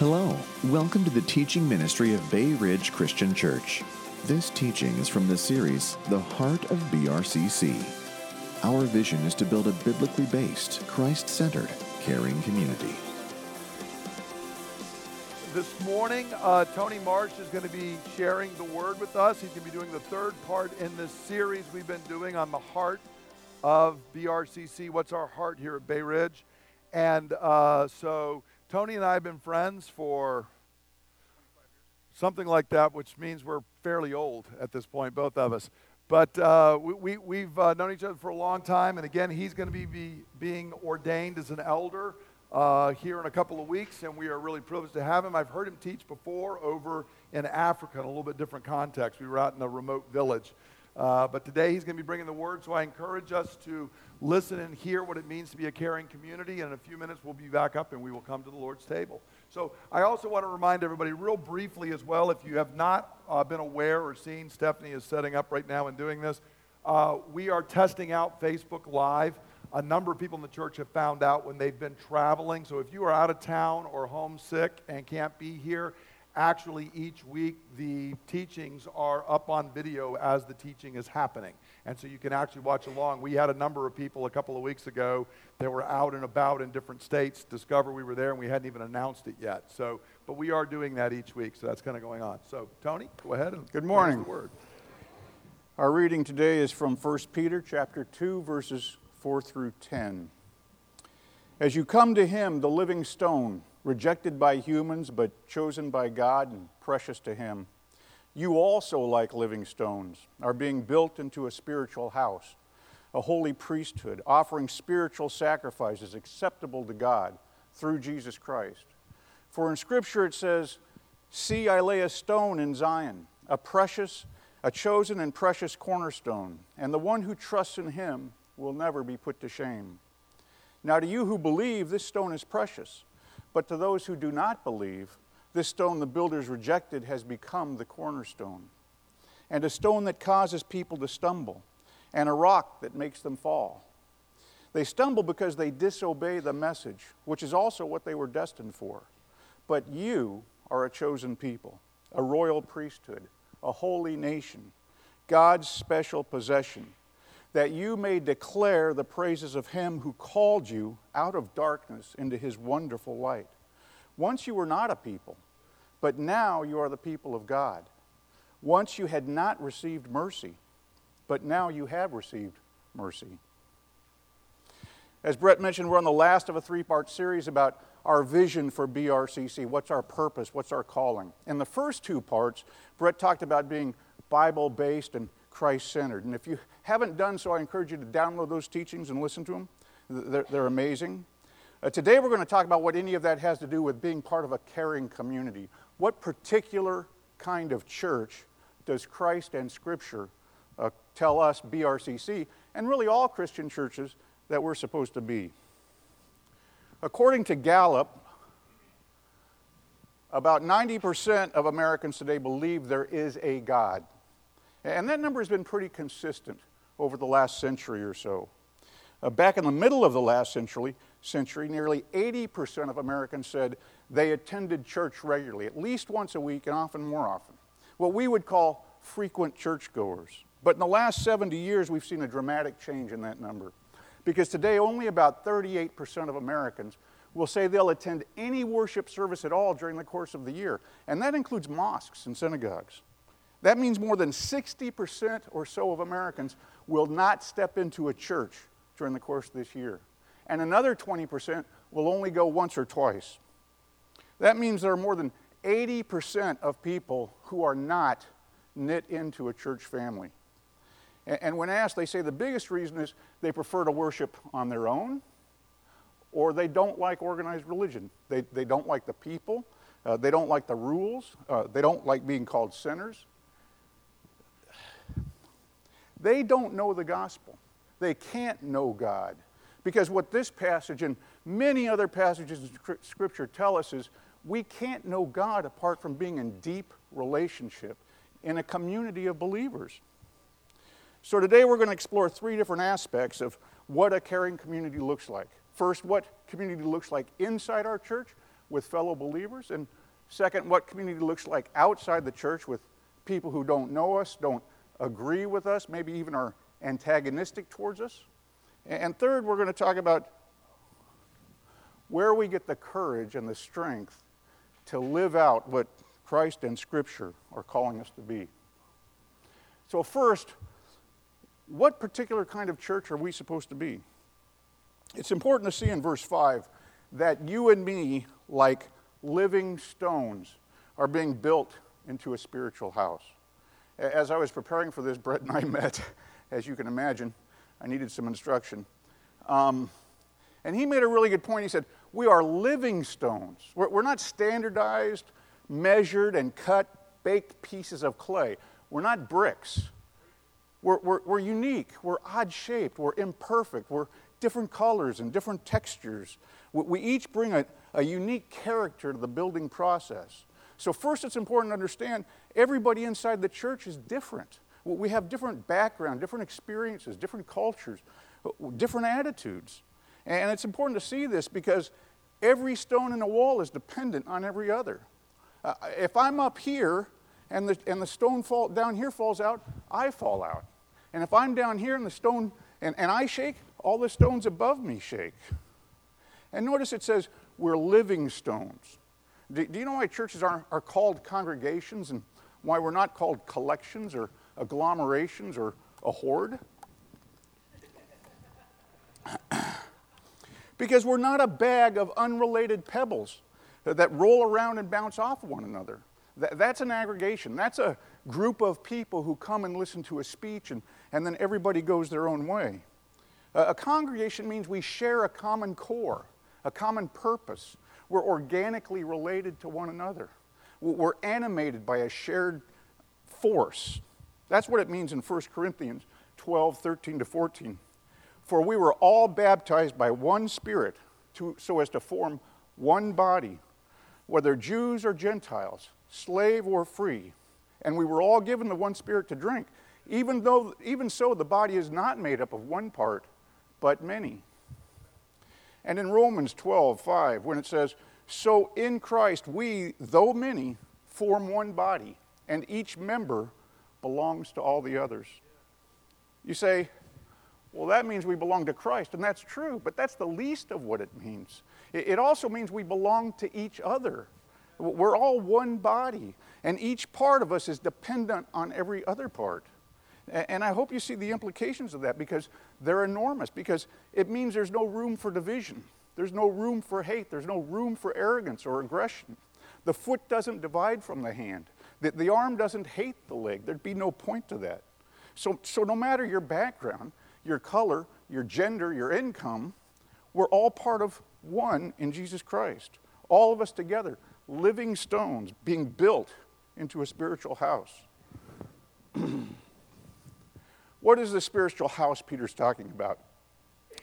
Hello, welcome to the teaching ministry of Bay Ridge Christian Church. This teaching is from the series, The Heart of BRCC. Our vision is to build a biblically based, Christ centered, caring community. This morning, uh, Tony Marsh is going to be sharing the word with us. He's going to be doing the third part in this series we've been doing on the heart of BRCC. What's our heart here at Bay Ridge? And uh, so Tony and I have been friends for something like that, which means we're fairly old at this point, both of us. But uh, we, we, have uh, known each other for a long time, and again, he's going to be, be being ordained as an elder uh, here in a couple of weeks, and we are really privileged to have him. I've heard him teach before over in Africa in a little bit different context. We were out in a remote village. Uh, but today he's going to be bringing the word, so I encourage us to listen and hear what it means to be a caring community. And in a few minutes, we'll be back up and we will come to the Lord's table. So I also want to remind everybody, real briefly as well, if you have not uh, been aware or seen, Stephanie is setting up right now and doing this. Uh, we are testing out Facebook Live. A number of people in the church have found out when they've been traveling. So if you are out of town or homesick and can't be here, actually each week the teachings are up on video as the teaching is happening. And so you can actually watch along. We had a number of people a couple of weeks ago that were out and about in different states discover we were there and we hadn't even announced it yet. So, but we are doing that each week, so that's kind of going on. So, Tony, go ahead and Good morning. Our reading today is from 1 Peter chapter 2 verses 4 through 10. As you come to him, the living stone, rejected by humans but chosen by God and precious to Him. You also, like living stones, are being built into a spiritual house, a holy priesthood, offering spiritual sacrifices acceptable to God through Jesus Christ. For in Scripture it says, See, I lay a stone in Zion, a precious, a chosen and precious cornerstone, and the one who trusts in him will never be put to shame. Now, to you who believe, this stone is precious. But to those who do not believe, this stone the builders rejected has become the cornerstone, and a stone that causes people to stumble, and a rock that makes them fall. They stumble because they disobey the message, which is also what they were destined for. But you are a chosen people, a royal priesthood, a holy nation, God's special possession, that you may declare the praises of him who called you out of darkness into his wonderful light. Once you were not a people, but now you are the people of God. Once you had not received mercy, but now you have received mercy. As Brett mentioned, we're on the last of a three part series about our vision for BRCC. What's our purpose? What's our calling? In the first two parts, Brett talked about being Bible based and Christ centered. And if you haven't done so, I encourage you to download those teachings and listen to them. They're, they're amazing. Uh, today, we're going to talk about what any of that has to do with being part of a caring community. What particular kind of church does Christ and Scripture uh, tell us, BRCC, and really all Christian churches, that we're supposed to be? According to Gallup, about 90% of Americans today believe there is a God. And that number has been pretty consistent over the last century or so. Uh, back in the middle of the last century, century, nearly 80% of Americans said they attended church regularly, at least once a week and often more often. What we would call frequent churchgoers. But in the last 70 years, we've seen a dramatic change in that number. Because today, only about 38% of Americans will say they'll attend any worship service at all during the course of the year. And that includes mosques and synagogues. That means more than 60% or so of Americans will not step into a church during the course of this year. And another 20% will only go once or twice. That means there are more than 80% of people who are not knit into a church family. And when asked, they say the biggest reason is they prefer to worship on their own or they don't like organized religion. They, they don't like the people, uh, they don't like the rules, uh, they don't like being called sinners. They don't know the gospel. They can't know God. Because what this passage and many other passages in Scripture tell us is we can't know God apart from being in deep relationship in a community of believers. So today we're going to explore three different aspects of what a caring community looks like. First, what community looks like inside our church, with fellow believers, and second, what community looks like outside the church with people who don't know us, don't agree with us, maybe even are antagonistic towards us. And third, we're going to talk about where we get the courage and the strength to live out what Christ and Scripture are calling us to be. So, first, what particular kind of church are we supposed to be? It's important to see in verse 5 that you and me, like living stones, are being built into a spiritual house. As I was preparing for this, Brett and I met, as you can imagine. I needed some instruction. Um, and he made a really good point. He said, We are living stones. We're, we're not standardized, measured, and cut, baked pieces of clay. We're not bricks. We're, we're, we're unique. We're odd shaped. We're imperfect. We're different colors and different textures. We, we each bring a, a unique character to the building process. So, first, it's important to understand everybody inside the church is different. We have different background, different experiences, different cultures, different attitudes. And it's important to see this because every stone in the wall is dependent on every other. Uh, if I'm up here and the, and the stone fall, down here falls out, I fall out. And if I'm down here and the stone, and, and I shake, all the stones above me shake. And notice it says, we're living stones. Do, do you know why churches are, are called congregations and why we're not called collections or agglomerations or a horde? because we're not a bag of unrelated pebbles that roll around and bounce off one another. That's an aggregation. That's a group of people who come and listen to a speech, and, and then everybody goes their own way. A congregation means we share a common core, a common purpose. We're organically related to one another. We're animated by a shared force. That's what it means in 1 Corinthians 12, 13 to 14. For we were all baptized by one Spirit to, so as to form one body, whether Jews or Gentiles, slave or free, and we were all given the one Spirit to drink. Even though, even so, the body is not made up of one part, but many. And in Romans 12, 5, when it says, So in Christ we, though many, form one body, and each member belongs to all the others. You say, well, that means we belong to Christ, and that's true, but that's the least of what it means. It also means we belong to each other. We're all one body, and each part of us is dependent on every other part. And I hope you see the implications of that because they're enormous, because it means there's no room for division, there's no room for hate, there's no room for arrogance or aggression. The foot doesn't divide from the hand, the, the arm doesn't hate the leg. There'd be no point to that. So, so no matter your background, your color, your gender, your income, we're all part of one in Jesus Christ. All of us together, living stones being built into a spiritual house. What is the spiritual house Peter's talking about?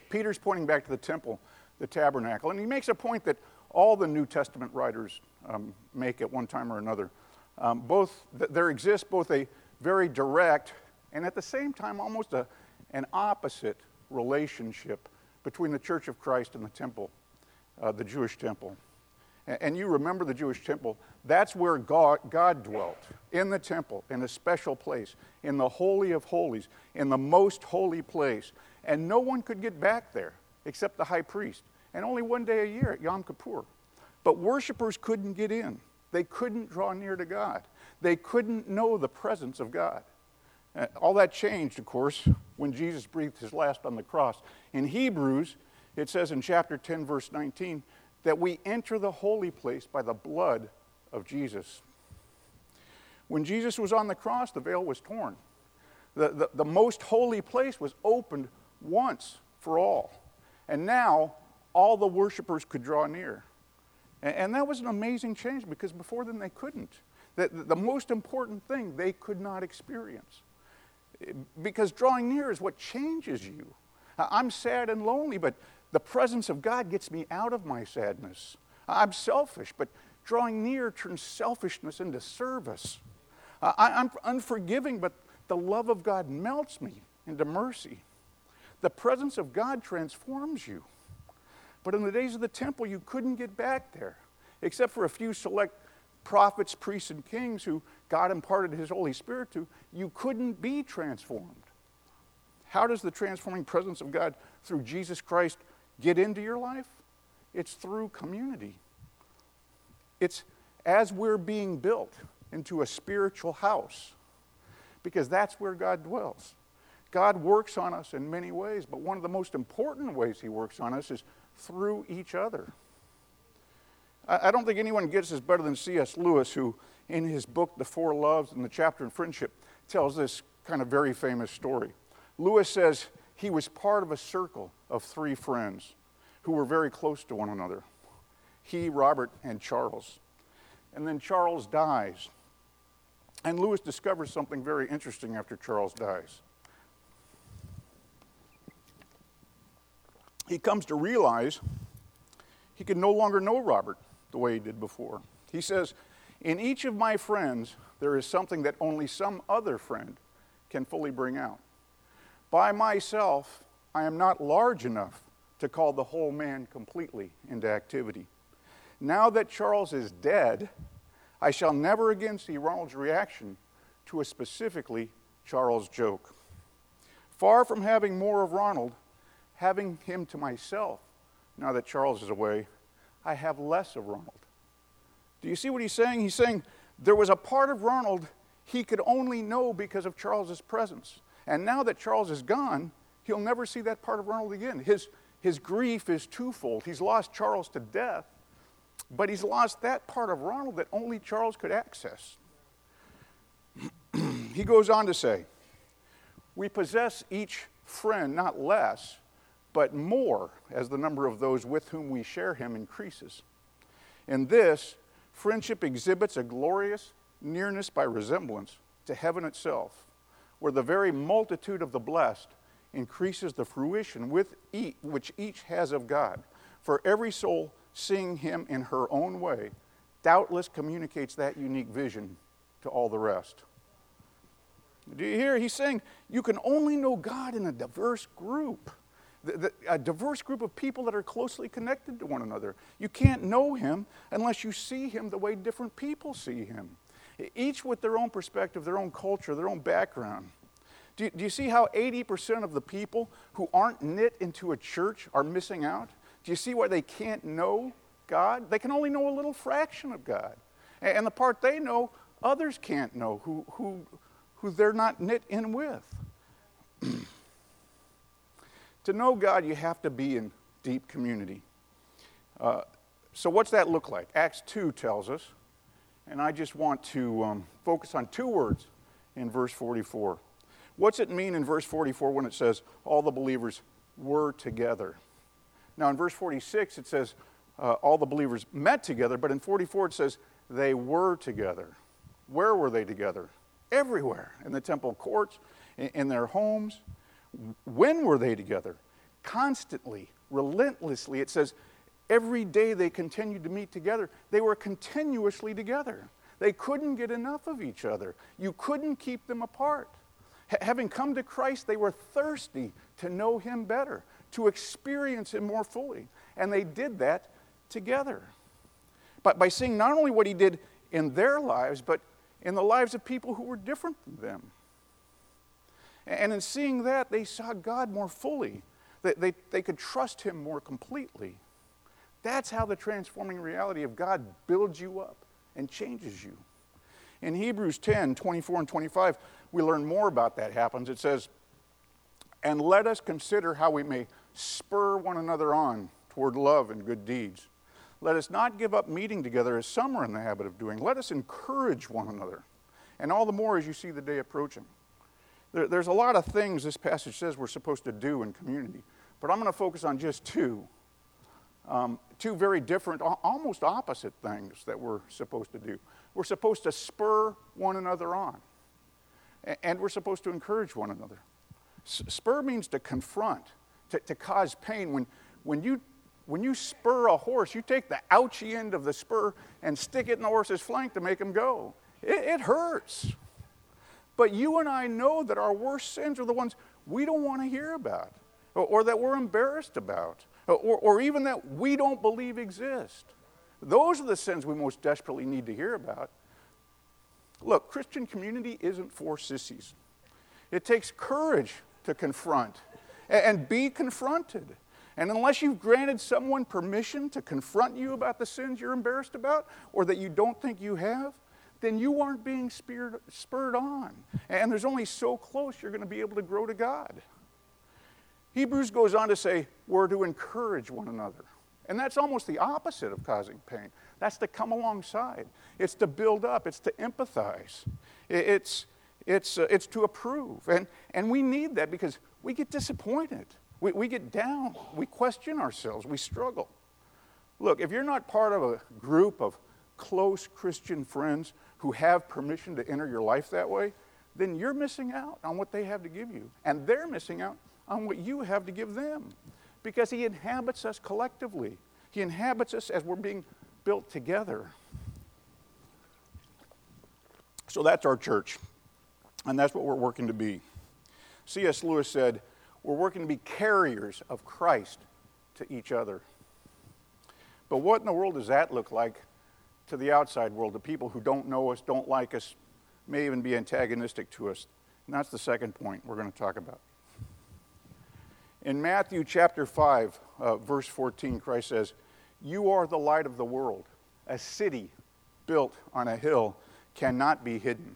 Peter's pointing back to the temple, the tabernacle, and he makes a point that all the New Testament writers um, make at one time or another. Um, both th- there exists both a very direct and at the same time almost a, an opposite relationship between the Church of Christ and the temple, uh, the Jewish temple. And, you remember the Jewish temple, that's where God, God dwelt, in the temple, in a special place, in the Holy of Holies, in the most holy place. And no one could get back there except the high priest, and only one day a year at Yom Kippur. But worshipers couldn't get in. They couldn't draw near to God. They couldn't know the presence of God. Uh, all that changed, of course, when Jesus breathed his last on the cross. In Hebrews, it says in chapter 10, verse 19, that we enter the holy place by the blood of Jesus. When Jesus was on the cross, the veil was torn. The, the, the most holy place was opened once for all. And now, all the worshipers could draw near. And, and that was an amazing change because before then they couldn't. The, the most important thing they could not experience because drawing near is what changes you. I'm sad and lonely, but the presence of God gets me out of my sadness. I'm selfish, but drawing near turns selfishness into service. I'm unforgiving, but the love of God melts me into mercy. The presence of God transforms you. But in the days of the temple, you couldn't get back there. except for a few select prophets, priests, and kings who God imparted His Holy Spirit to, you couldn't be transformed. How does the transforming presence of God through Jesus Christ get into your life? It's through community. It's as we're being built into a spiritual house, because that's where God dwells. God works on us in many ways, but one of the most important ways He works on us is through each other. I don't think anyone gets this better than C.S. Lewis, who, in his book, The Four Loves, and the chapter in Friendship, tells this kind of very famous story. Lewis says he was part of a circle of three friends who were very close to one another he, Robert, and Charles. And then Charles dies. And Lewis discovers something very interesting after Charles dies. He comes to realize he can no longer know Robert the way he did before. He says, In each of my friends, there is something that only some other friend can fully bring out. By myself, I am not large enough to call the whole man completely into activity. Now that Charles is dead, I shall never again see Ronald's reaction to a specifically Charles joke. Far from having more of Ronald, having him to myself, now that Charles is away, I have less of Ronald. Do you see what he's saying? He's saying there was a part of Ronald he could only know because of Charles's presence. And now that Charles is gone, he'll never see that part of Ronald again. His, his grief is twofold. He's lost Charles to death, but he's lost that part of Ronald that only Charles could access. he goes on to say, We possess each friend not less, but more as the number of those with whom we share him increases. In this, friendship exhibits a glorious nearness by resemblance to heaven itself, where the very multitude of the blessed increases the fruition with each, which each has of God. For every soul seeing him in her own way doubtless communicates that unique vision to all the rest. Do you hear? He's saying you can only know God in a diverse group, a diverse group of people that are closely connected to one another. You can't know Him unless you see Him the way different people see Him, each with their own perspective, their own culture, their own background. Do you, do you see how 80% of the people who aren't knit into a church are missing out? Do you see why they can't know God? They can only know a little fraction of God. And the part they know, others can't know who, who, who they're not knit in with. to know God, you have to be in deep community. Uh, so, what's that look like? Acts 2 tells us, and I just want to um, focus on two words in verse 44. What's it mean in verse 44 when it says, all the believers were together? Now, in verse 46, it says, uh, all the believers met together, but in 44, it says, they were together. Where were they together? Everywhere. In the temple courts, in, in their homes. When were they together? Constantly, relentlessly. It says, every day they continued to meet together. They were continuously together. They couldn't get enough of each other. You couldn't keep them apart having come to Christ, they were thirsty to know Him better, to experience Him more fully. And they did that together. But by seeing not only what He did in their lives, but in the lives of people who were different than them. And in seeing that, they saw God more fully. They, they, they could trust Him more completely. That's how the transforming reality of God builds you up and changes you. In Hebrews 10 24 and 25, we learn more about that happens. It says, And let us consider how we may spur one another on toward love and good deeds. Let us not give up meeting together as some are in the habit of doing. Let us encourage one another, and all the more as you see the day approaching. There, there's a lot of things this passage says we're supposed to do in community, but I'm going to focus on just two. Um, two very different, almost opposite things that we're supposed to do. We're supposed to spur one another on and we're supposed to encourage one another. Spur means to confront, to, to cause pain. When, when, you, when you spur a horse, you take the ouchy end of the spur and stick it in the horse's flank to make him go. It, it hurts. But you and I know that our worst sins are the ones we don't want to hear about, or, or that we're embarrassed about, Uh, or, or even that we don't believe exist. Those are the sins we most desperately need to hear about. Look, Christian community isn't for sissies. It takes courage to confront and be confronted. And unless you've granted someone permission to confront you about the sins you're embarrassed about or that you don't think you have, then you aren't being spurred, spurred on. And there's only so close you're going to be able to grow to God. Hebrews goes on to say, we're to encourage one another. And that's almost the opposite of causing pain. That's to come alongside, it's to build up, it's to empathize, it's, it's, uh, it's to approve. And, and we need that because we get disappointed, we, we get down, we question ourselves, we struggle. Look, if you're not part of a group of close Christian friends who have permission to enter your life that way, then you're missing out on what they have to give you. And they're missing out on what you have to give them because He inhabits us collectively. He inhabits us as we're being built together. So that's our church, and that's what we're working to be. C.S. Lewis said, We're working to be carriers of Christ to each other. But what in the world does that look like to the outside world, the people who don't know us, don't like us, may even be antagonistic to us? And that's the second point we're going to talk about. In Matthew chapter 5, uh, verse 14, Christ says, You are the light of the world. A city built on a hill cannot be hidden.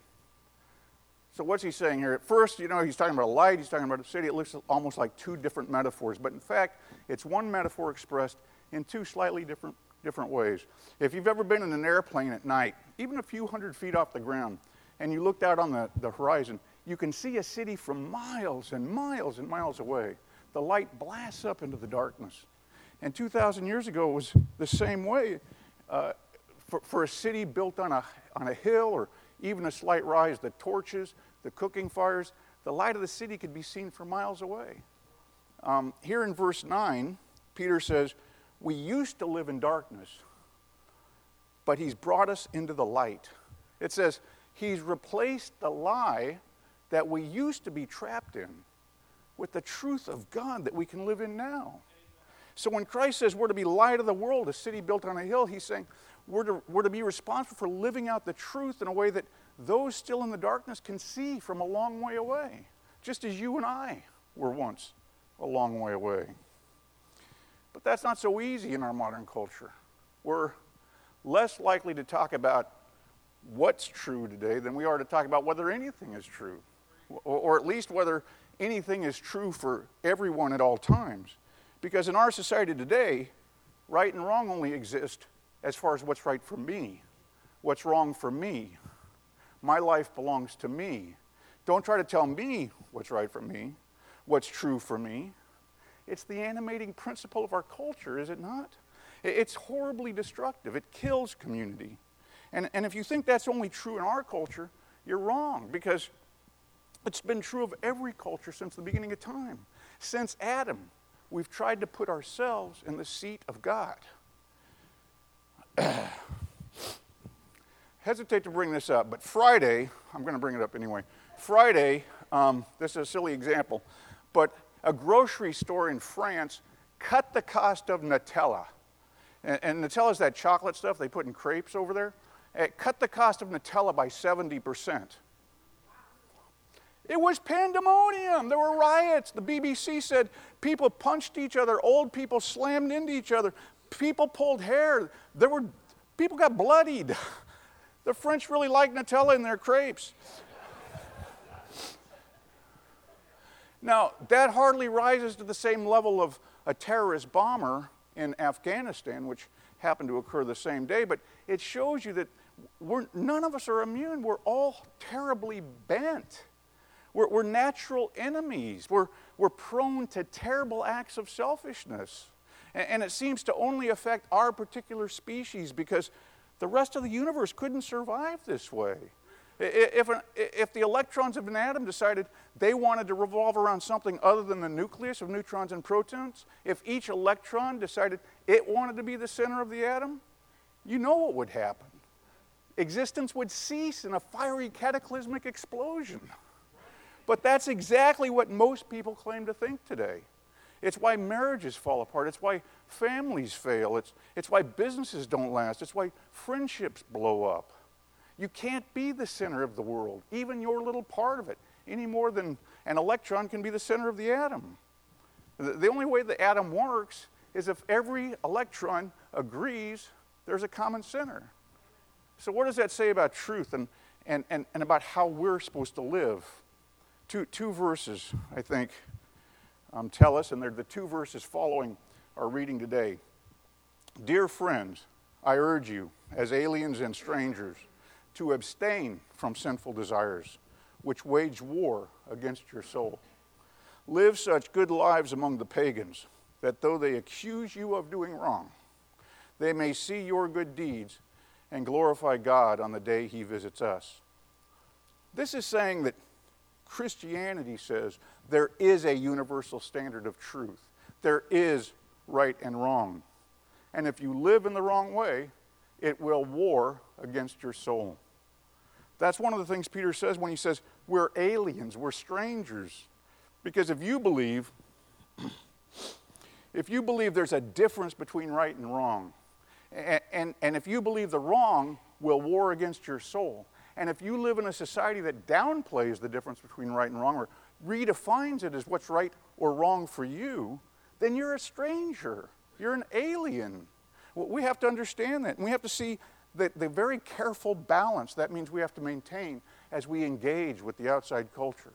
So, what's he saying here? At first, you know, he's talking about a light, he's talking about a city. It looks almost like two different metaphors, but in fact, it's one metaphor expressed in two slightly different, different ways. If you've ever been in an airplane at night, even a few hundred feet off the ground, and you looked out on the, the horizon, you can see a city from miles and miles and miles away the light blasts up into the darkness. And 2,000 years ago, it was the same way. Uh, for, for a city built on a, on a hill or even a slight rise, the torches, the cooking fires, the light of the city could be seen for miles away. Um, here in verse 9, Peter says, We used to live in darkness, but he's brought us into the light. It says, He's replaced the lie that we used to be trapped in with the truth of God that we can live in now. So when Christ says we're to be light of the world, a city built on a hill, he's saying we're to, we're to be responsible for living out the truth in a way that those still in the darkness can see from a long way away, just as you and I were once a long way away. But that's not so easy in our modern culture. We're less likely to talk about what's true today than we are to talk about whether anything is true, or, or at least whether anything is true for everyone at all times. Because in our society today, right and wrong only exist as far as what's right for me, what's wrong for me. My life belongs to me. Don't try to tell me what's right for me, what's true for me. It's the animating principle of our culture, is it not? It's horribly destructive. It kills community. And, and if you think that's only true in our culture, you're wrong because it's been true of every culture since the beginning of time. Since Adam, we've tried to put ourselves in the seat of God. Hesitate to bring this up, but Friday, I'm going to bring it up anyway. Friday, um, this is a silly example, but a grocery store in France cut the cost of Nutella. And, and Nutella is that chocolate stuff they put in crepes over there. It cut the cost of Nutella by 70 percent. It was pandemonium. There were riots. The BBC said people punched each other, old people slammed into each other, people pulled hair. There were people got bloodied. The French really like Nutella in their crepes. Now, that hardly rises to the same level of a terrorist bomber in Afghanistan, which happened to occur the same day, but it shows you that none of us are immune. We're all terribly bent. We're, we're natural enemies. We're, we're prone to terrible acts of selfishness. And, and it seems to only affect our particular species because the rest of the universe couldn't survive this way. If, an, if the electrons of an atom decided they wanted to revolve around something other than the nucleus of neutrons and protons, if each electron decided it wanted to be the center of the atom, you know what would happen. Existence would cease in a fiery cataclysmic explosion. But that's exactly what most people claim to think today. It's why marriages fall apart. It's why families fail. It's, it's why businesses don't last. It's why friendships blow up. You can't be the center of the world, even your little part of it, any more than an electron can be the center of the atom. The, the only way the atom works is if every electron agrees there's a common center. So, what does that say about truth and, and, and, and about how we're supposed to live? Two, two verses, I think, um, tell us, and they're the two verses following our reading today. Dear friends, I urge you, as aliens and strangers, to abstain from sinful desires, which wage war against your soul. Live such good lives among the pagans that though they accuse you of doing wrong, they may see your good deeds and glorify God on the day he visits us. This is saying that Christianity says there is a universal standard of truth. There is right and wrong. And if you live in the wrong way, it will war against your soul. That's one of the things Peter says when he says, We're aliens, we're strangers. Because if you believe, if you believe there's a difference between right and wrong, and, and, and if you believe the wrong will war against your soul, and if you live in a society that downplays the difference between right and wrong or redefines it as what's right or wrong for you, then you're a stranger. You're an alien. Well, we have to understand that. And we have to see the, the very careful balance that means we have to maintain as we engage with the outside culture.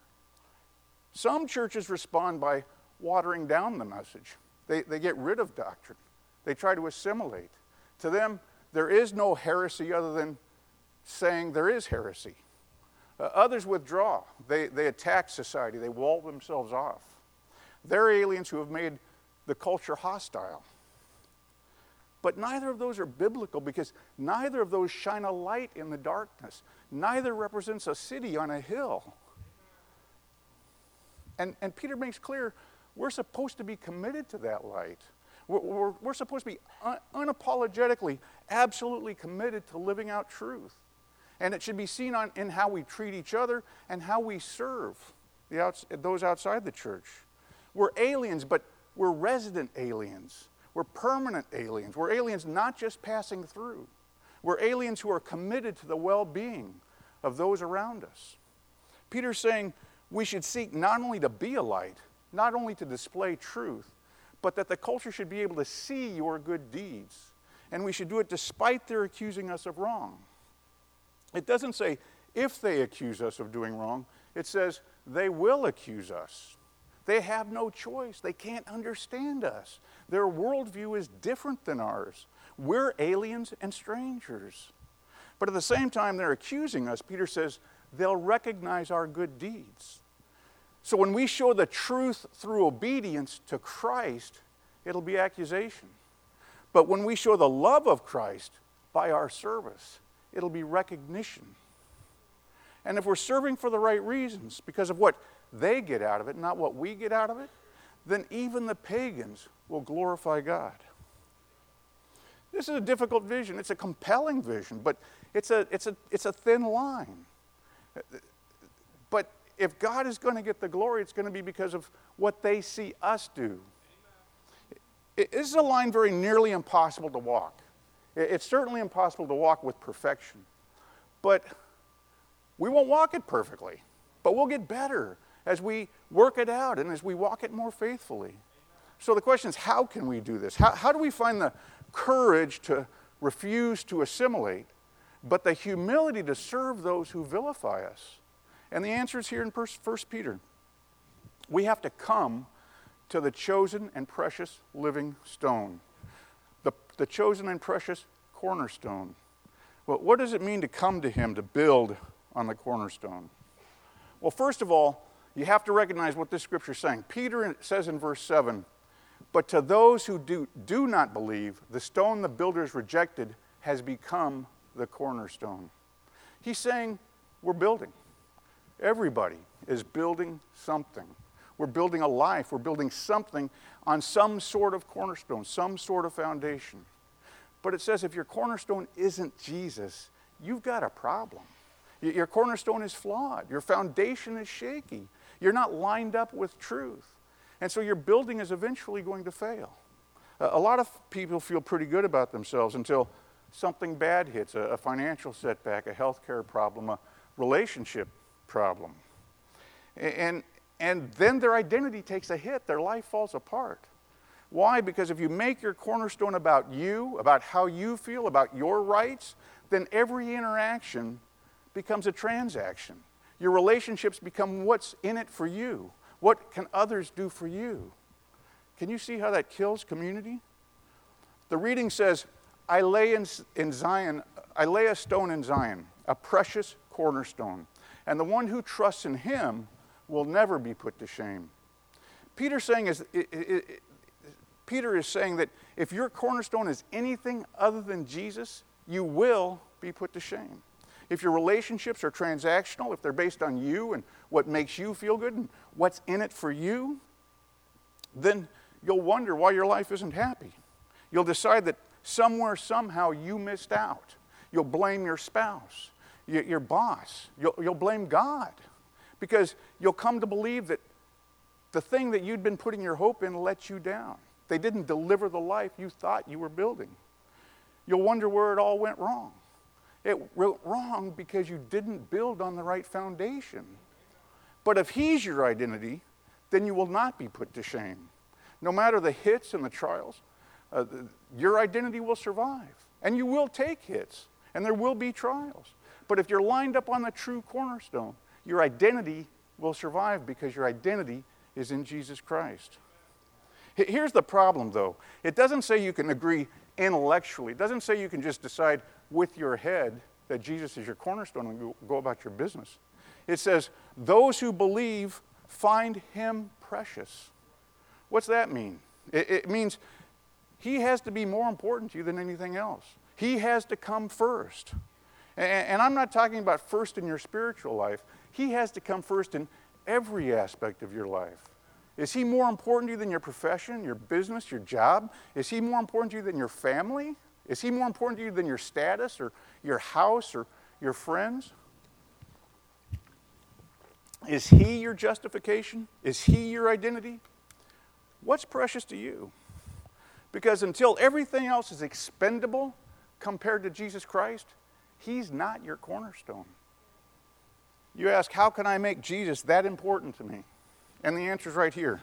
Some churches respond by watering down the message, they, they get rid of doctrine, they try to assimilate. To them, there is no heresy other than saying there is heresy. Uh, others withdraw. They, they attack society. They wall themselves off. They're aliens who have made the culture hostile. But neither of those are biblical because neither of those shine a light in the darkness. Neither represents a city on a hill. And, and Peter makes clear we're supposed to be committed to that light. We're, we're, we're supposed to be un- unapologetically, absolutely committed to living out truth. And it should be seen on, in how we treat each other and how we serve the outs- those outside the church. We're aliens, but we're resident aliens. We're permanent aliens. We're aliens not just passing through. We're aliens who are committed to the well being of those around us. Peter's saying we should seek not only to be a light, not only to display truth, but that the culture should be able to see your good deeds. And we should do it despite their accusing us of wrong. It doesn't say if they accuse us of doing wrong, it says they will accuse us. They have no choice. They can't understand us. Their worldview is different than ours. We're aliens and strangers. But at the same time, they're accusing us. Peter says they'll recognize our good deeds. So when we show the truth through obedience to Christ, it'll be accusation. But when we show the love of Christ by our service, it'll be recognition. And if we're serving for the right reasons, because of what they get out of it, not what we get out of it, then even the pagans will glorify God. This is a difficult vision. It's a compelling vision, but it's a, it's a, it's a thin line. But if God is going to get the glory, it's going to be because of what they see us do. This is a line very nearly impossible to walk. It's certainly impossible to walk with perfection. But we won't walk it perfectly. But we'll get better as we work it out and as we walk it more faithfully. So the question is how can we do this? How, how do we find the courage to refuse to assimilate, but the humility to serve those who vilify us? And the answer is here in 1 Peter. We have to come to the chosen and precious living stone, the, chosen and precious cornerstone. Well, what does it mean to come to Him to build on the cornerstone? Well, first of all, you have to recognize what this scripture is saying. Peter says in verse 7 But to those who do, do not believe, the stone the builders rejected has become the cornerstone. He's saying, We're building. Everybody is building something. We're building a life. We're building something on some sort of cornerstone, some sort of foundation. But it says if your cornerstone isn't Jesus, you've got a problem. Your cornerstone is flawed. Your foundation is shaky. You're not lined up with truth. And so your building is eventually going to fail. A lot of people feel pretty good about themselves until something bad hits a, financial setback, a health care problem, a relationship problem. And, and then their identity takes a hit, their life falls apart. Why? Because if you make your cornerstone about you, about how you feel, about your rights, then every interaction becomes a transaction. Your relationships become what's in it for you. What can others do for you? Can you see how that kills community? The reading says, I lay in, in Zion, I lay a stone in Zion, a precious cornerstone, and the one who trusts in him will never be put to shame. Peter's saying is, it, it, it, Peter is saying that if your cornerstone is anything other than Jesus, you will be put to shame. If your relationships are transactional, if they're based on you and what makes you feel good and what's in it for you, then you'll wonder why your life isn't happy. You'll decide that somewhere, somehow, you missed out. You'll blame your spouse, your, boss, you'll blame God because you'll come to believe that the thing that you'd been putting your hope in let you down. They didn't deliver the life you thought you were building. You'll wonder where it all went wrong. It went wrong because you didn't build on the right foundation. But if He's your identity, then you will not be put to shame. No matter the hits and the trials, uh, your identity will survive. And you will take hits, and there will be trials. But if you're lined up on the true cornerstone, your identity will survive because your identity is in Jesus Christ. Here's the problem, though it doesn't say you can agree intellectually, it doesn't say you can just decide with your head that Jesus is your cornerstone and go about your business. It says, Those who believe find him precious. What's that mean? It, means he has to be more important to you than anything else. He has to come first. And I'm not talking about first in your spiritual life, he has to come first in every aspect of your life. Is he more important to you than your profession, your business, your job? Is he more important to you than your family? Is he more important to you than your status or your house or your friends? Is he your justification? Is he your identity? What's precious to you? Because until everything else is expendable compared to Jesus Christ, he's not your cornerstone. You ask, how can I make Jesus that important to me? And the answer is right here.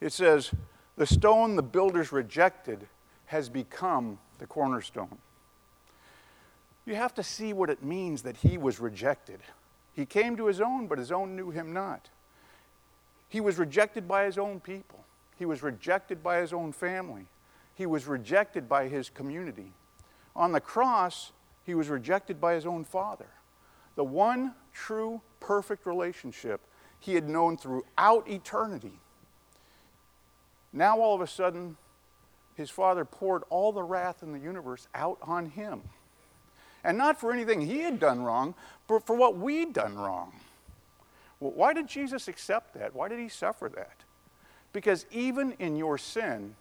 It says, The stone the builders rejected has become the cornerstone. You have to see what it means that he was rejected. He came to his own, but his own knew him not. He was rejected by his own people, he was rejected by his own family, he was rejected by his community. On the cross, he was rejected by his own father. The one true, perfect relationship he had known throughout eternity. Now, all of a sudden, his father poured all the wrath in the universe out on him. And not for anything he had done wrong, but for what we'd done wrong. Well, why did Jesus accept that? Why did he suffer that? Because even in your sin,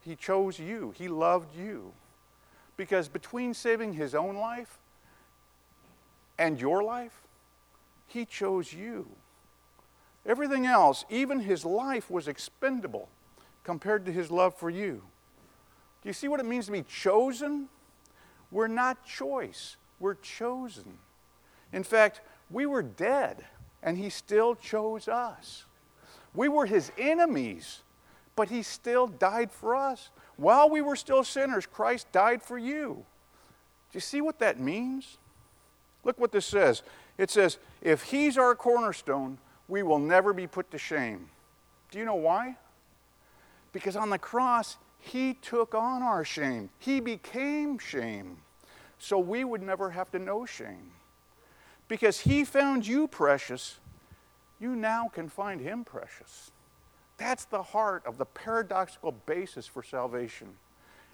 he chose you, he loved you. Because between saving his own life and your life, he chose you. Everything else, even his life, was expendable compared to his love for you. Do you see what it means to be chosen? We're not choice, we're chosen. In fact, we were dead, and he still chose us. We were his enemies, but he still died for us. While we were still sinners, Christ died for you. Do you see what that means? Look what this says. It says, if he's our cornerstone, we will never be put to shame. Do you know why? Because on the cross, He took on our shame. He became shame. So we would never have to know shame. Because He found you precious, you now can find Him precious. That's the heart of the paradoxical basis for salvation.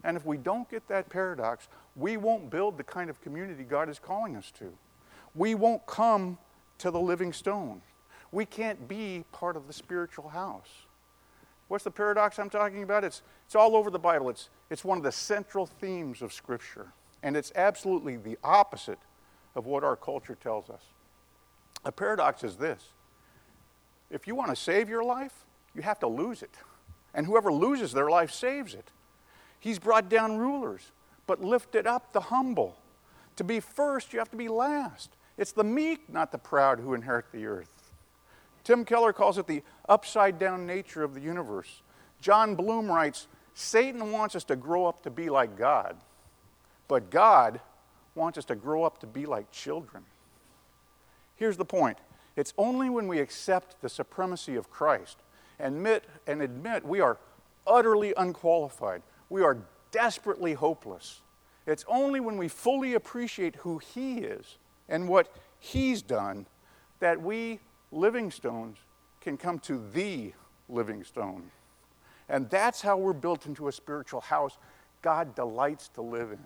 And if we don't get that paradox, we won't build the kind of community God is calling us to. We won't come to the living stone we can't be part of the spiritual house. What's the paradox I'm talking about? It's, it's all over the Bible. It's, it's one of the central themes of Scripture. And it's absolutely the opposite of what our culture tells us. A paradox is this if you want to save your life, you have to lose it. And whoever loses their life saves it. He's brought down rulers, but lifted up the humble. To be first, you have to be last. It's the meek, not the proud, who inherit the earth. Tim Keller calls it the upside down nature of the universe. Jon Bloom writes Satan wants us to grow up to be like God, but God wants us to grow up to be like children. Here's the point it's only when we accept the supremacy of Christ admit, and admit we are utterly unqualified, we are desperately hopeless. It's only when we fully appreciate who He is and what He's done that we, living stones, can come to the living stone. And that's how we're built into a spiritual house God delights to live in.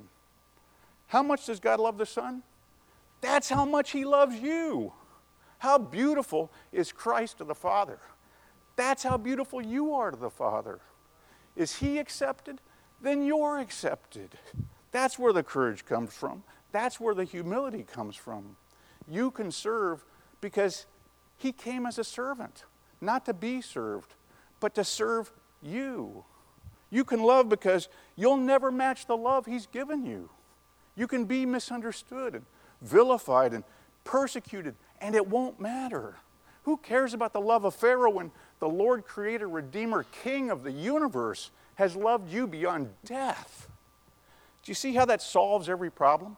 How much does God love the Son? That's how much He loves you. How beautiful is Christ to the Father? That's how beautiful you are to the Father. Is He accepted? Then you're accepted. That's where the courage comes from. That's where the humility comes from. You can serve because He came as a servant, not to be served, but to serve you. You can love because you'll never match the love He's given you. You can be misunderstood and vilified and persecuted, and it won't matter. Who cares about the love of Pharaoh when the Lord, Creator, Redeemer, King of the universe has loved you beyond death? Do you see how that solves every problem?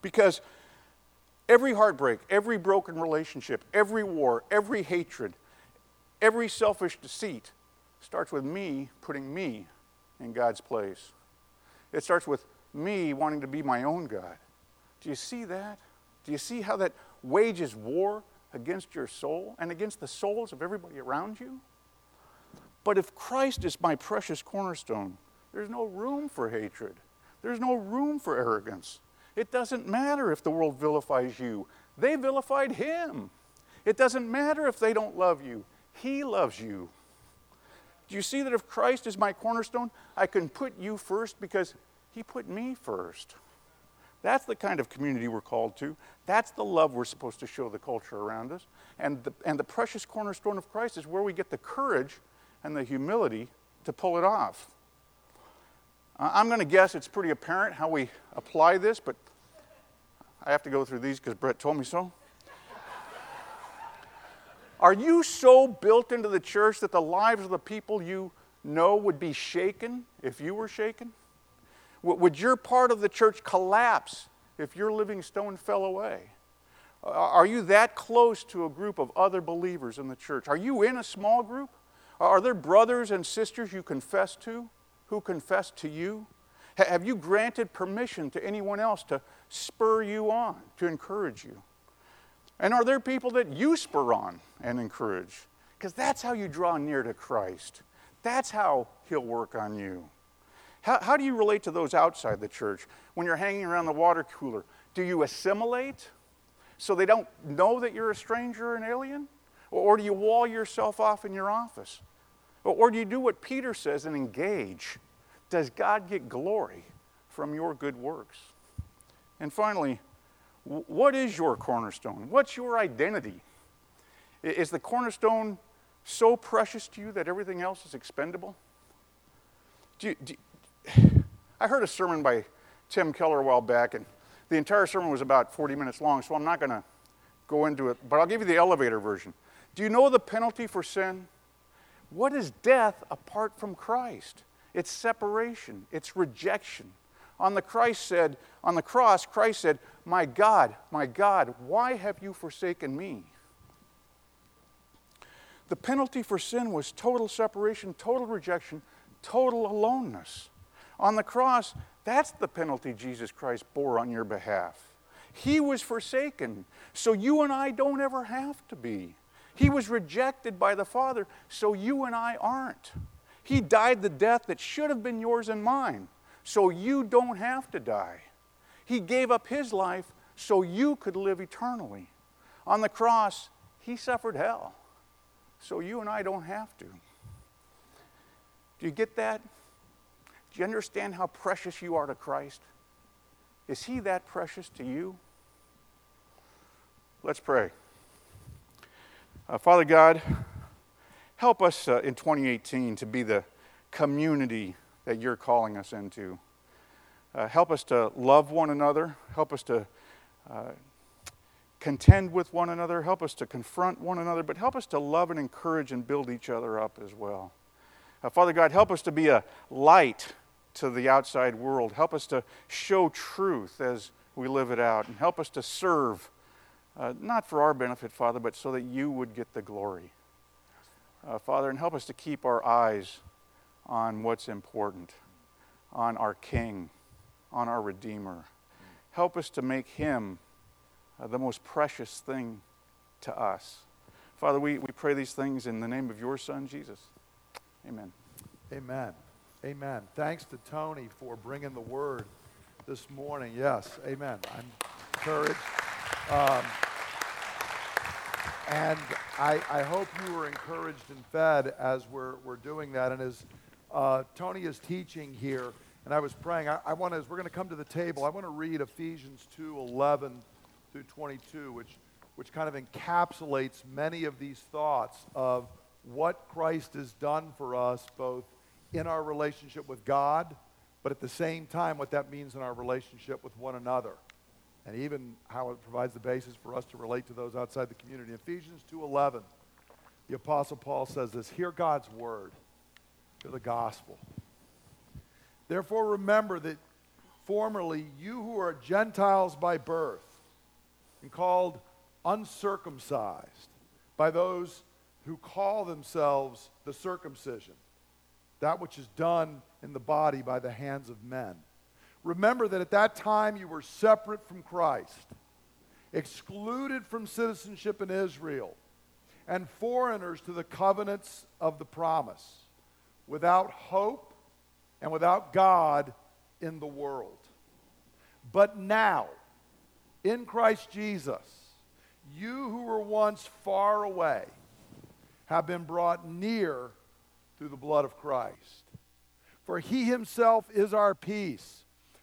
Because every heartbreak, every broken relationship, every war, every hatred, every selfish deceit starts with me putting me in God's place. It starts with me wanting to be my own God. Do you see that? Do you see how that wages war against your soul and against the souls of everybody around you? But if Christ is my precious cornerstone, there's no room for hatred. There's no room for arrogance. It doesn't matter if the world vilifies you, they vilified him. It doesn't matter if they don't love you, he loves you. Do you see that if Christ is my cornerstone, I can put you first because he put me first? That's the kind of community we're called to. That's the love we're supposed to show the culture around us. And the, and the precious cornerstone of Christ is where we get the courage and the humility to pull it off. I'm going to guess it's pretty apparent how we apply this, but I have to go through these because Brett told me so. Are you so built into the church that the lives of the people you know would be shaken if you were shaken? Would your part of the church collapse if your living stone fell away? Are you that close to a group of other believers in the church? Are you in a small group? Are there brothers and sisters you confess to? who confess to you? Have you granted permission to anyone else to spur you on, to encourage you? And are there people that you spur on and encourage? Because that's how you draw near to Christ. That's how He'll work on you. How, how do you relate to those outside the church when you're hanging around the water cooler? Do you assimilate so they don't know that you're a stranger or an alien? Or, do you wall yourself off in your office? Or do you do what Peter says and engage? Does God get glory from your good works? And finally, what is your cornerstone? What's your identity? Is the cornerstone so precious to you that everything else is expendable? Do you, do you, I heard a sermon by Tim Keller a while back, and the entire sermon was about 40 minutes long, so I'm not going to go into it, but I'll give you the elevator version. Do you know the penalty for sin? What is death apart from Christ? It's separation, it's rejection. On the Christ said, on the cross, Christ said, My God, my God, why have you forsaken me? The penalty for sin was total separation, total rejection, total aloneness. On the cross, that's the penalty Jesus Christ bore on your behalf. He was forsaken, so you and I don't ever have to be. He was rejected by the Father, so you and I aren't. He died the death that should have been yours and mine, so you don't have to die. He gave up his life so you could live eternally. On the cross, he suffered hell, so you and I don't have to. Do you get that? Do you understand how precious you are to Christ? Is he that precious to you? Let's pray. Uh, Father God, help us uh, in 2018 to be the community that you're calling us into. Uh, help us to love one another. Help us to uh, contend with one another. Help us to confront one another, but help us to love and encourage and build each other up as well. Uh, Father God, help us to be a light to the outside world. Help us to show truth as we live it out, and help us to serve, uh, not for our benefit, Father, but so that you would get the glory. Uh, Father, and help us to keep our eyes on what's important, on our King, on our Redeemer. Help us to make him uh, the most precious thing to us. Father, we, we pray these things in the name of your Son, Jesus. Amen. Amen. Amen. Thanks to Tony for bringing the word this morning. Yes, amen. I'm encouraged. Um, and I, I, hope you were encouraged and fed as we're, we're doing that. And as uh, Tony is teaching here, and I was praying, I, I want to, as we're going to come to the table, I want to read Ephesians 2 11 through 22, which, which kind of encapsulates many of these thoughts of what Christ has done for us, both in our relationship with God, but at the same time, what that means in our relationship with one another. And even how it provides the basis for us to relate to those outside the community. Ephesians 2:11, the apostle Paul says this, hear God's word, hear the gospel. Therefore remember that formerly you who are Gentiles by birth and called uncircumcised by those who call themselves the circumcision, that which is done in the body by the hands of men. Remember that at that time you were separate from Christ, excluded from citizenship in Israel, and foreigners to the covenants of the promise, without hope and without God in the world. But now, in Christ Jesus, you who were once far away have been brought near through the blood of Christ. For he himself is our peace,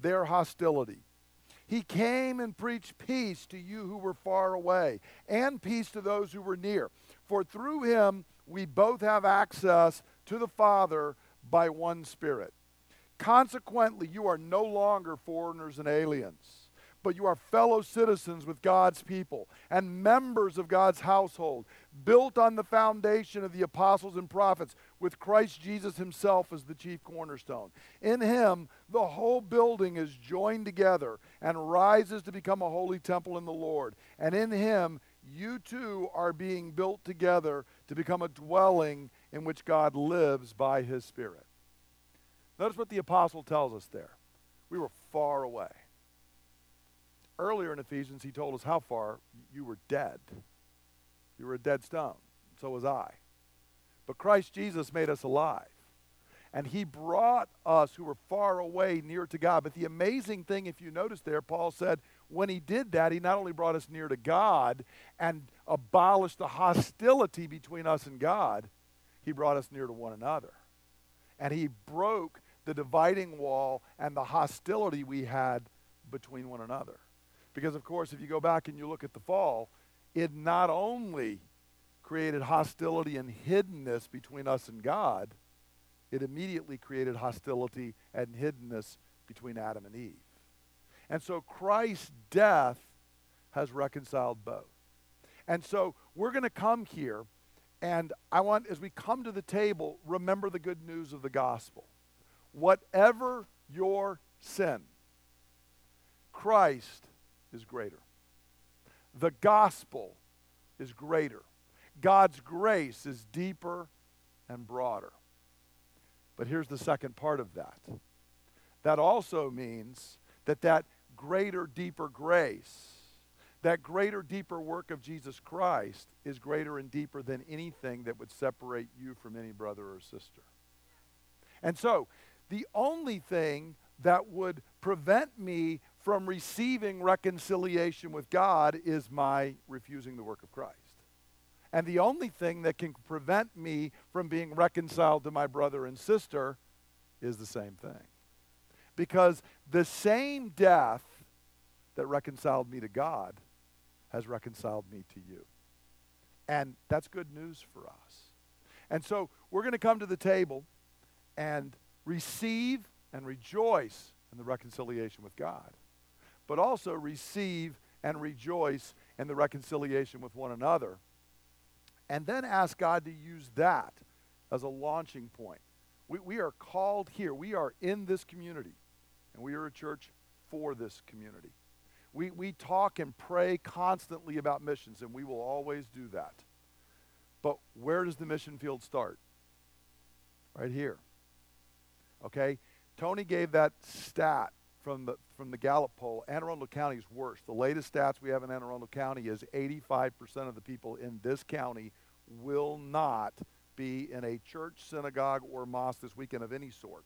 their hostility. He came and preached peace to you who were far away, and peace to those who were near. For through him we both have access to the Father by one Spirit. Consequently, you are no longer foreigners and aliens but you are fellow citizens with God's people and members of God's household, built on the foundation of the apostles and prophets, with Christ Jesus himself as the chief cornerstone. In him, the whole building is joined together and rises to become a holy temple in the Lord. And in him, you too are being built together to become a dwelling in which God lives by his Spirit. Notice what the apostle tells us there. We were far away. Earlier in Ephesians, he told us how far you were dead. You were a dead stone. So was I. But Christ Jesus made us alive. And he brought us who were far away near to God. But the amazing thing, if you notice there, Paul said, when he did that, he not only brought us near to God and abolished the hostility between us and God, he brought us near to one another. And he broke the dividing wall and the hostility we had between one another. Because, of course, if you go back and you look at the fall, it not only created hostility and hiddenness between us and God, it immediately created hostility and hiddenness between Adam and Eve. And so Christ's death has reconciled both. And so we're going to come here, and I want, as we come to the table, remember the good news of the gospel. Whatever your sin, Christ is greater. The gospel is greater. God's grace is deeper and broader. But here's the second part of that. That also means that that greater, deeper grace, that greater, deeper work of Jesus Christ is greater and deeper than anything that would separate you from any brother or sister. And so, the only thing that would prevent me from receiving reconciliation with God is my refusing the work of Christ. And the only thing that can prevent me from being reconciled to my brother and sister is the same thing. Because the same death that reconciled me to God has reconciled me to you. And that's good news for us. And so we're going to come to the table and receive and rejoice in the reconciliation with God, but also receive and rejoice in the reconciliation with one another. And then ask God to use that as a launching point. We, we are called here, we are in this community, and we are a church for this community. We, we talk and pray constantly about missions, and we will always do that. But where does the mission field start? Right here. Okay? Tony gave that stat from the, from the Gallup poll. Anne Arundel County is worse. The latest stats we have in Anne Arundel County is 85% of the people in this county will not be in a church, synagogue, or mosque this weekend of any sort,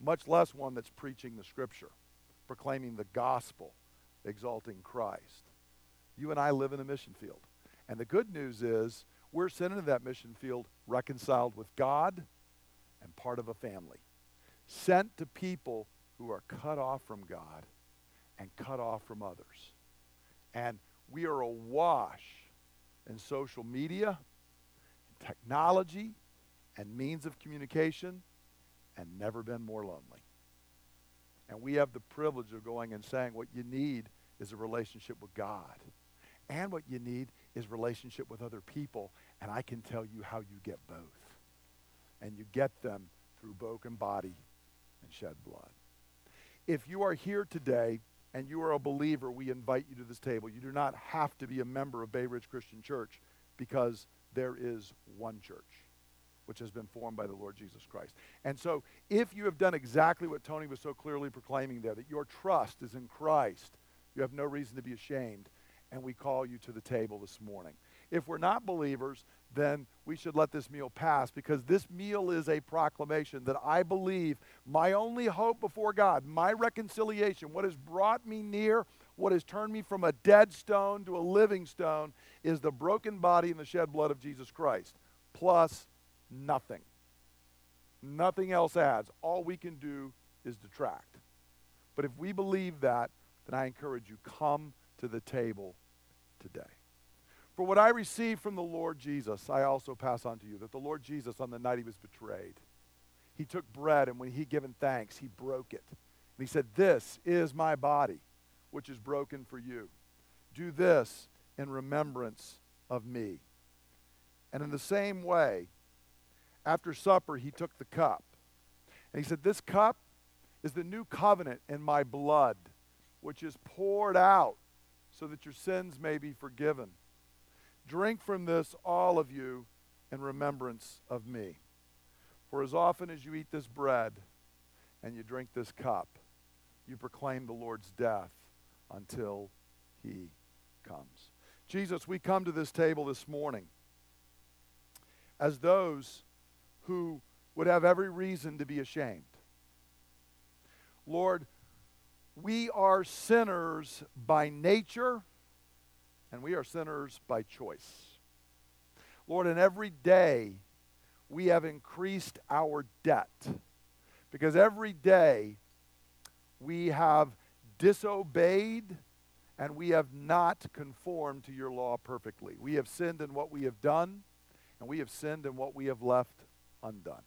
much less one that's preaching the scripture, proclaiming the gospel exalting Christ. You and I live in a mission field. And the good news is we're sent into that mission field reconciled with God and part of a family. Sent to people who are cut off from God and cut off from others. And we are awash in social media, technology, and means of communication, and never been more lonely. And we have the privilege of going and saying what you need is a relationship with God. And what you need is relationship with other people. And I can tell you how you get both. And you get them through broken body and shed blood. If you are here today and you are a believer, we invite you to this table. You do not have to be a member of Bay Ridge Christian Church because there is one church which has been formed by the Lord Jesus Christ. And so, if you have done exactly what Tony was so clearly proclaiming there, that your trust is in Christ, you have no reason to be ashamed, and we call you to the table this morning. If we're not believers, then we should let this meal pass because this meal is a proclamation that I believe my only hope before God, my reconciliation, what has brought me near, what has turned me from a dead stone to a living stone, is the broken body and the shed blood of Jesus Christ, plus nothing. Nothing else adds. All we can do is detract. But if we believe that, then I encourage you, come to the table today. For what I received from the Lord Jesus, I also pass on to you that the Lord Jesus, on the night he was betrayed, he took bread, and when he given thanks, he broke it. And he said, This is my body, which is broken for you. Do this in remembrance of me. And in the same way, after supper, he took the cup. And he said, This cup is the new covenant in my blood, which is poured out so that your sins may be forgiven. Drink from this, all of you, in remembrance of me. For as often as you eat this bread and you drink this cup, you proclaim the Lord's death until he comes. Jesus, we come to this table this morning as those who would have every reason to be ashamed. Lord, we are sinners by nature, and we are sinners by choice. Lord, and every day we have increased our debt because every day we have disobeyed and we have not conformed to your law perfectly. We have sinned in what we have done, and we have sinned in what we have left undone.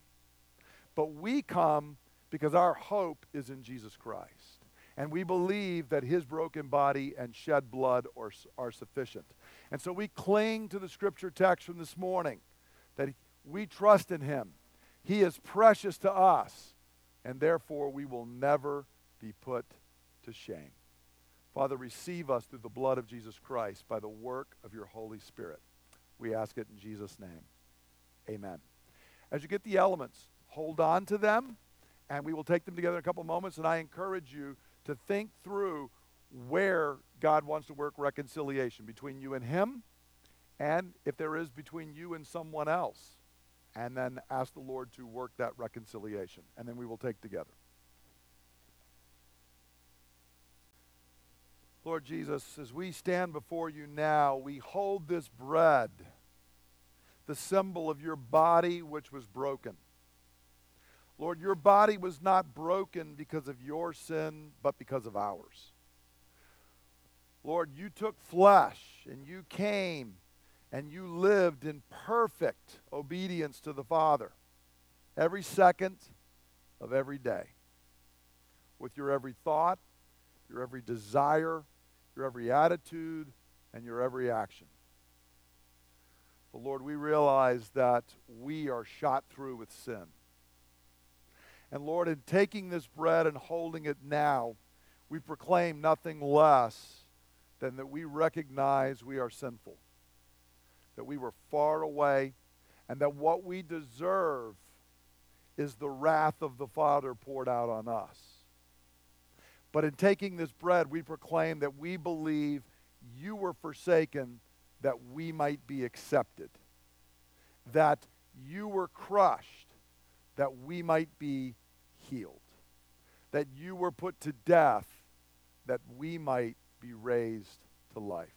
But we come because our hope is in Jesus Christ. And we believe that his broken body and shed blood are, are sufficient. And so we cling to the scripture text from this morning that we trust in him. He is precious to us, and therefore we will never be put to shame. Father, receive us through the blood of Jesus Christ by the work of your Holy Spirit. We ask it in Jesus' name. Amen. As you get the elements, hold on to them, and we will take them together in a couple moments. And I encourage you to think through where God wants to work reconciliation between you and Him, and if there is between you and someone else. and then ask the Lord to work that reconciliation. And then we will take together. Lord Jesus, as we stand before you now, we hold this bread, the symbol of your body which was broken. Lord, your body was not broken because of your sin, but because of ours. Lord, you took flesh and you came and you lived in perfect obedience to the Father every second of every day with your every thought, your every desire, your every attitude, and your every action. But Lord, we realize that we are shot through with sin. And Lord, in taking this bread and holding it now, we proclaim nothing less than that we recognize we are sinful, that we were far away, and that what we deserve is the wrath of the Father poured out on us. But in taking this bread, we proclaim that we believe you were forsaken that we might be accepted, that you were crushed that we might be healed, that you were put to death that we might be raised to life.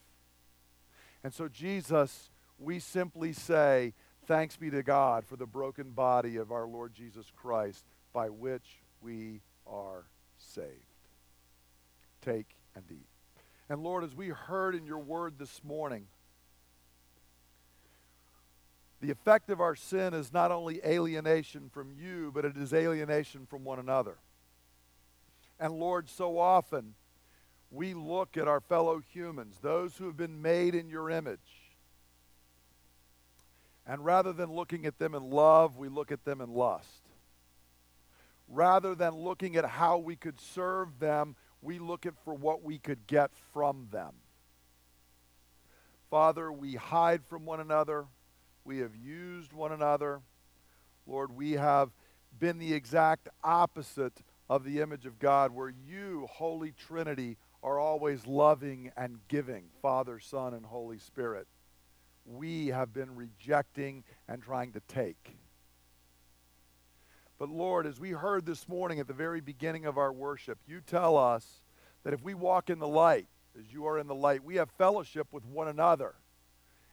And so, Jesus, we simply say, Thanks be to God for the broken body of our Lord Jesus Christ by which we are saved. Take and eat. And Lord, as we heard in your word this morning, the effect of our sin is not only alienation from you, but it is alienation from one another. And Lord, so often we look at our fellow humans, those who have been made in your image, and rather than looking at them in love, we look at them in lust. Rather than looking at how we could serve them, we look at for what we could get from them. Father, we hide from one another. We have used one another. Lord, we have been the exact opposite of the image of God, where you, Holy Trinity, are always loving and giving Father, Son, and Holy Spirit. We have been rejecting and trying to take. But Lord, as we heard this morning at the very beginning of our worship, you tell us that if we walk in the light, as you are in the light, we have fellowship with one another.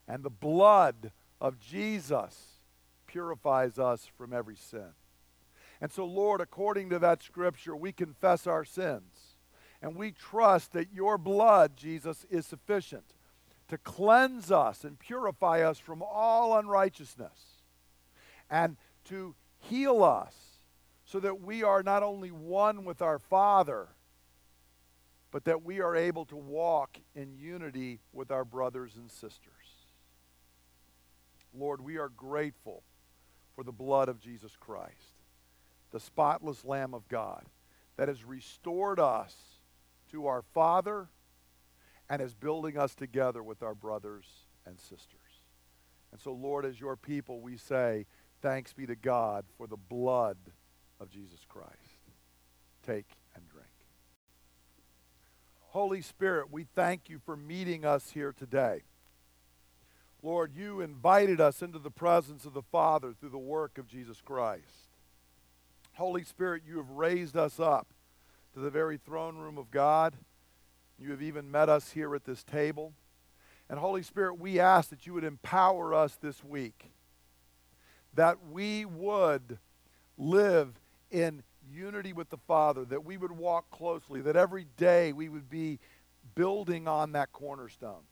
And the blood of Jesus purifies us from every sin. And so, Lord, according to that scripture, we confess our sins. And we trust that your blood, Jesus, is sufficient to cleanse us and purify us from all unrighteousness and to heal us so that we are not only one with our Father, but that we are able to walk in unity with our brothers and sisters. Lord, we are grateful for the blood of Jesus Christ, the spotless Lamb of God, that has restored us to our Father and is building us together with our brothers and sisters. And so, Lord, as your people, we say, thanks be to God for the blood of Jesus Christ. Take and drink. Holy Spirit, we thank you for meeting us here today. Lord, you invited us into the presence of the Father through the work of Jesus Christ. Holy Spirit, you have raised us up to the very throne room of God. You have even met us here at this table. And Holy Spirit, we ask that you would empower us this week, that we would live in unity with the Father, that we would walk closely, that every day we would be building on that cornerstone.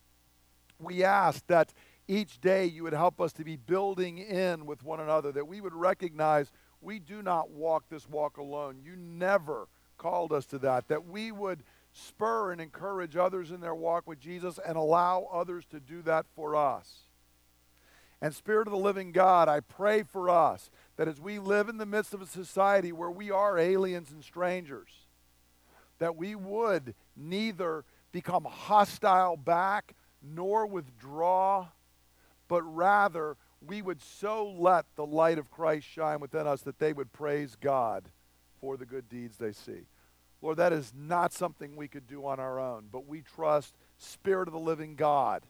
We ask that each day you would help us to be building in with one another, that we would recognize we do not walk this walk alone. You never called us to that, that we would spur and encourage others in their walk with Jesus and allow others to do that for us. And Spirit of the living God, I pray for us that as we live in the midst of a society where we are aliens and strangers, that we would neither become hostile back nor withdraw but rather we would so let the light of Christ shine within us that they would praise God for the good deeds they see. Lord, that is not something we could do on our own, but we trust Spirit of the living God,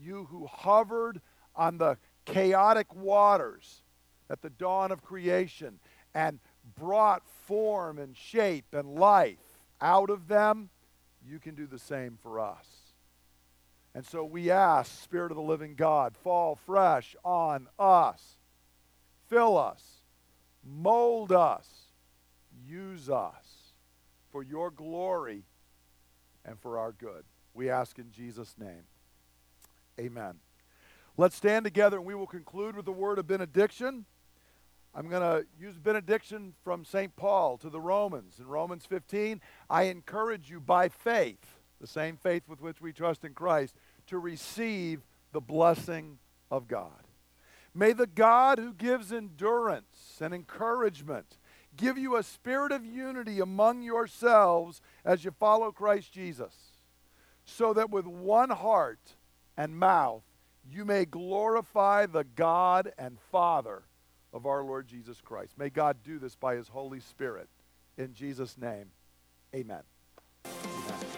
you who hovered on the chaotic waters at the dawn of creation and brought form and shape and life out of them, you can do the same for us. And so we ask, Spirit of the living God, fall fresh on us. Fill us, mold us, use us for your glory and for our good. We ask in Jesus' name. Amen. Let's stand together and we will conclude with the word of benediction. I'm going to use benediction from St. Paul to the Romans. In Romans 15, I encourage you by faith, the same faith with which we trust in Christ, to receive the blessing of God. May the God who gives endurance and encouragement give you a spirit of unity among yourselves as you follow Christ Jesus, so that with one heart and mouth you may glorify the God and Father of our Lord Jesus Christ. May God do this by his Holy Spirit. In Jesus' name, amen. amen.